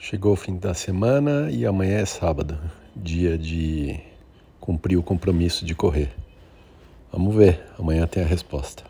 Chegou o fim da semana e amanhã é sábado, dia de cumprir o compromisso de correr. Vamos ver, amanhã tem a resposta.